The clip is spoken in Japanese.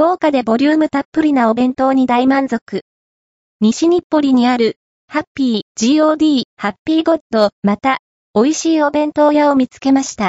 豪華でボリュームたっぷりなお弁当に大満足。西日暮里にある、ハッピー GOD、ハッピーゴッド、また、美味しいお弁当屋を見つけました。